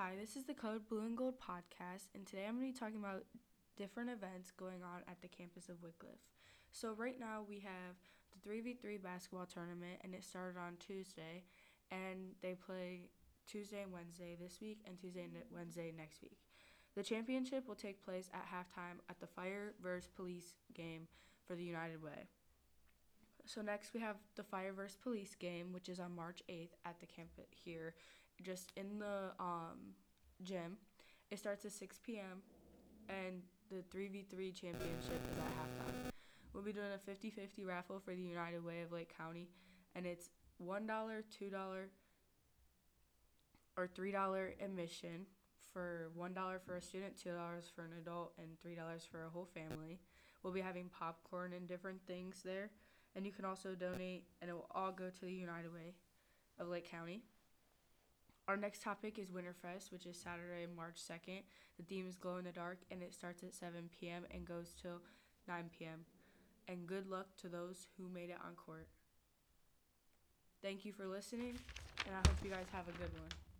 Hi, this is the Code Blue and Gold podcast, and today I'm going to be talking about different events going on at the campus of Wickliffe. So, right now we have the 3v3 basketball tournament, and it started on Tuesday, and they play Tuesday and Wednesday this week, and Tuesday and Wednesday next week. The championship will take place at halftime at the Fire vs. Police game for the United Way. So next we have the Fire vs. Police game, which is on March 8th at the campus here, just in the um, gym. It starts at 6 p.m. and the 3v3 championship is at halftime. We'll be doing a 50-50 raffle for the United Way of Lake County, and it's $1, $2, or $3 admission for $1 for a student, $2 for an adult, and $3 for a whole family. We'll be having popcorn and different things there and you can also donate, and it will all go to the United Way of Lake County. Our next topic is Winterfest, which is Saturday, March 2nd. The theme is glow in the dark, and it starts at 7 p.m. and goes till 9 p.m. And good luck to those who made it on court. Thank you for listening, and I hope you guys have a good one.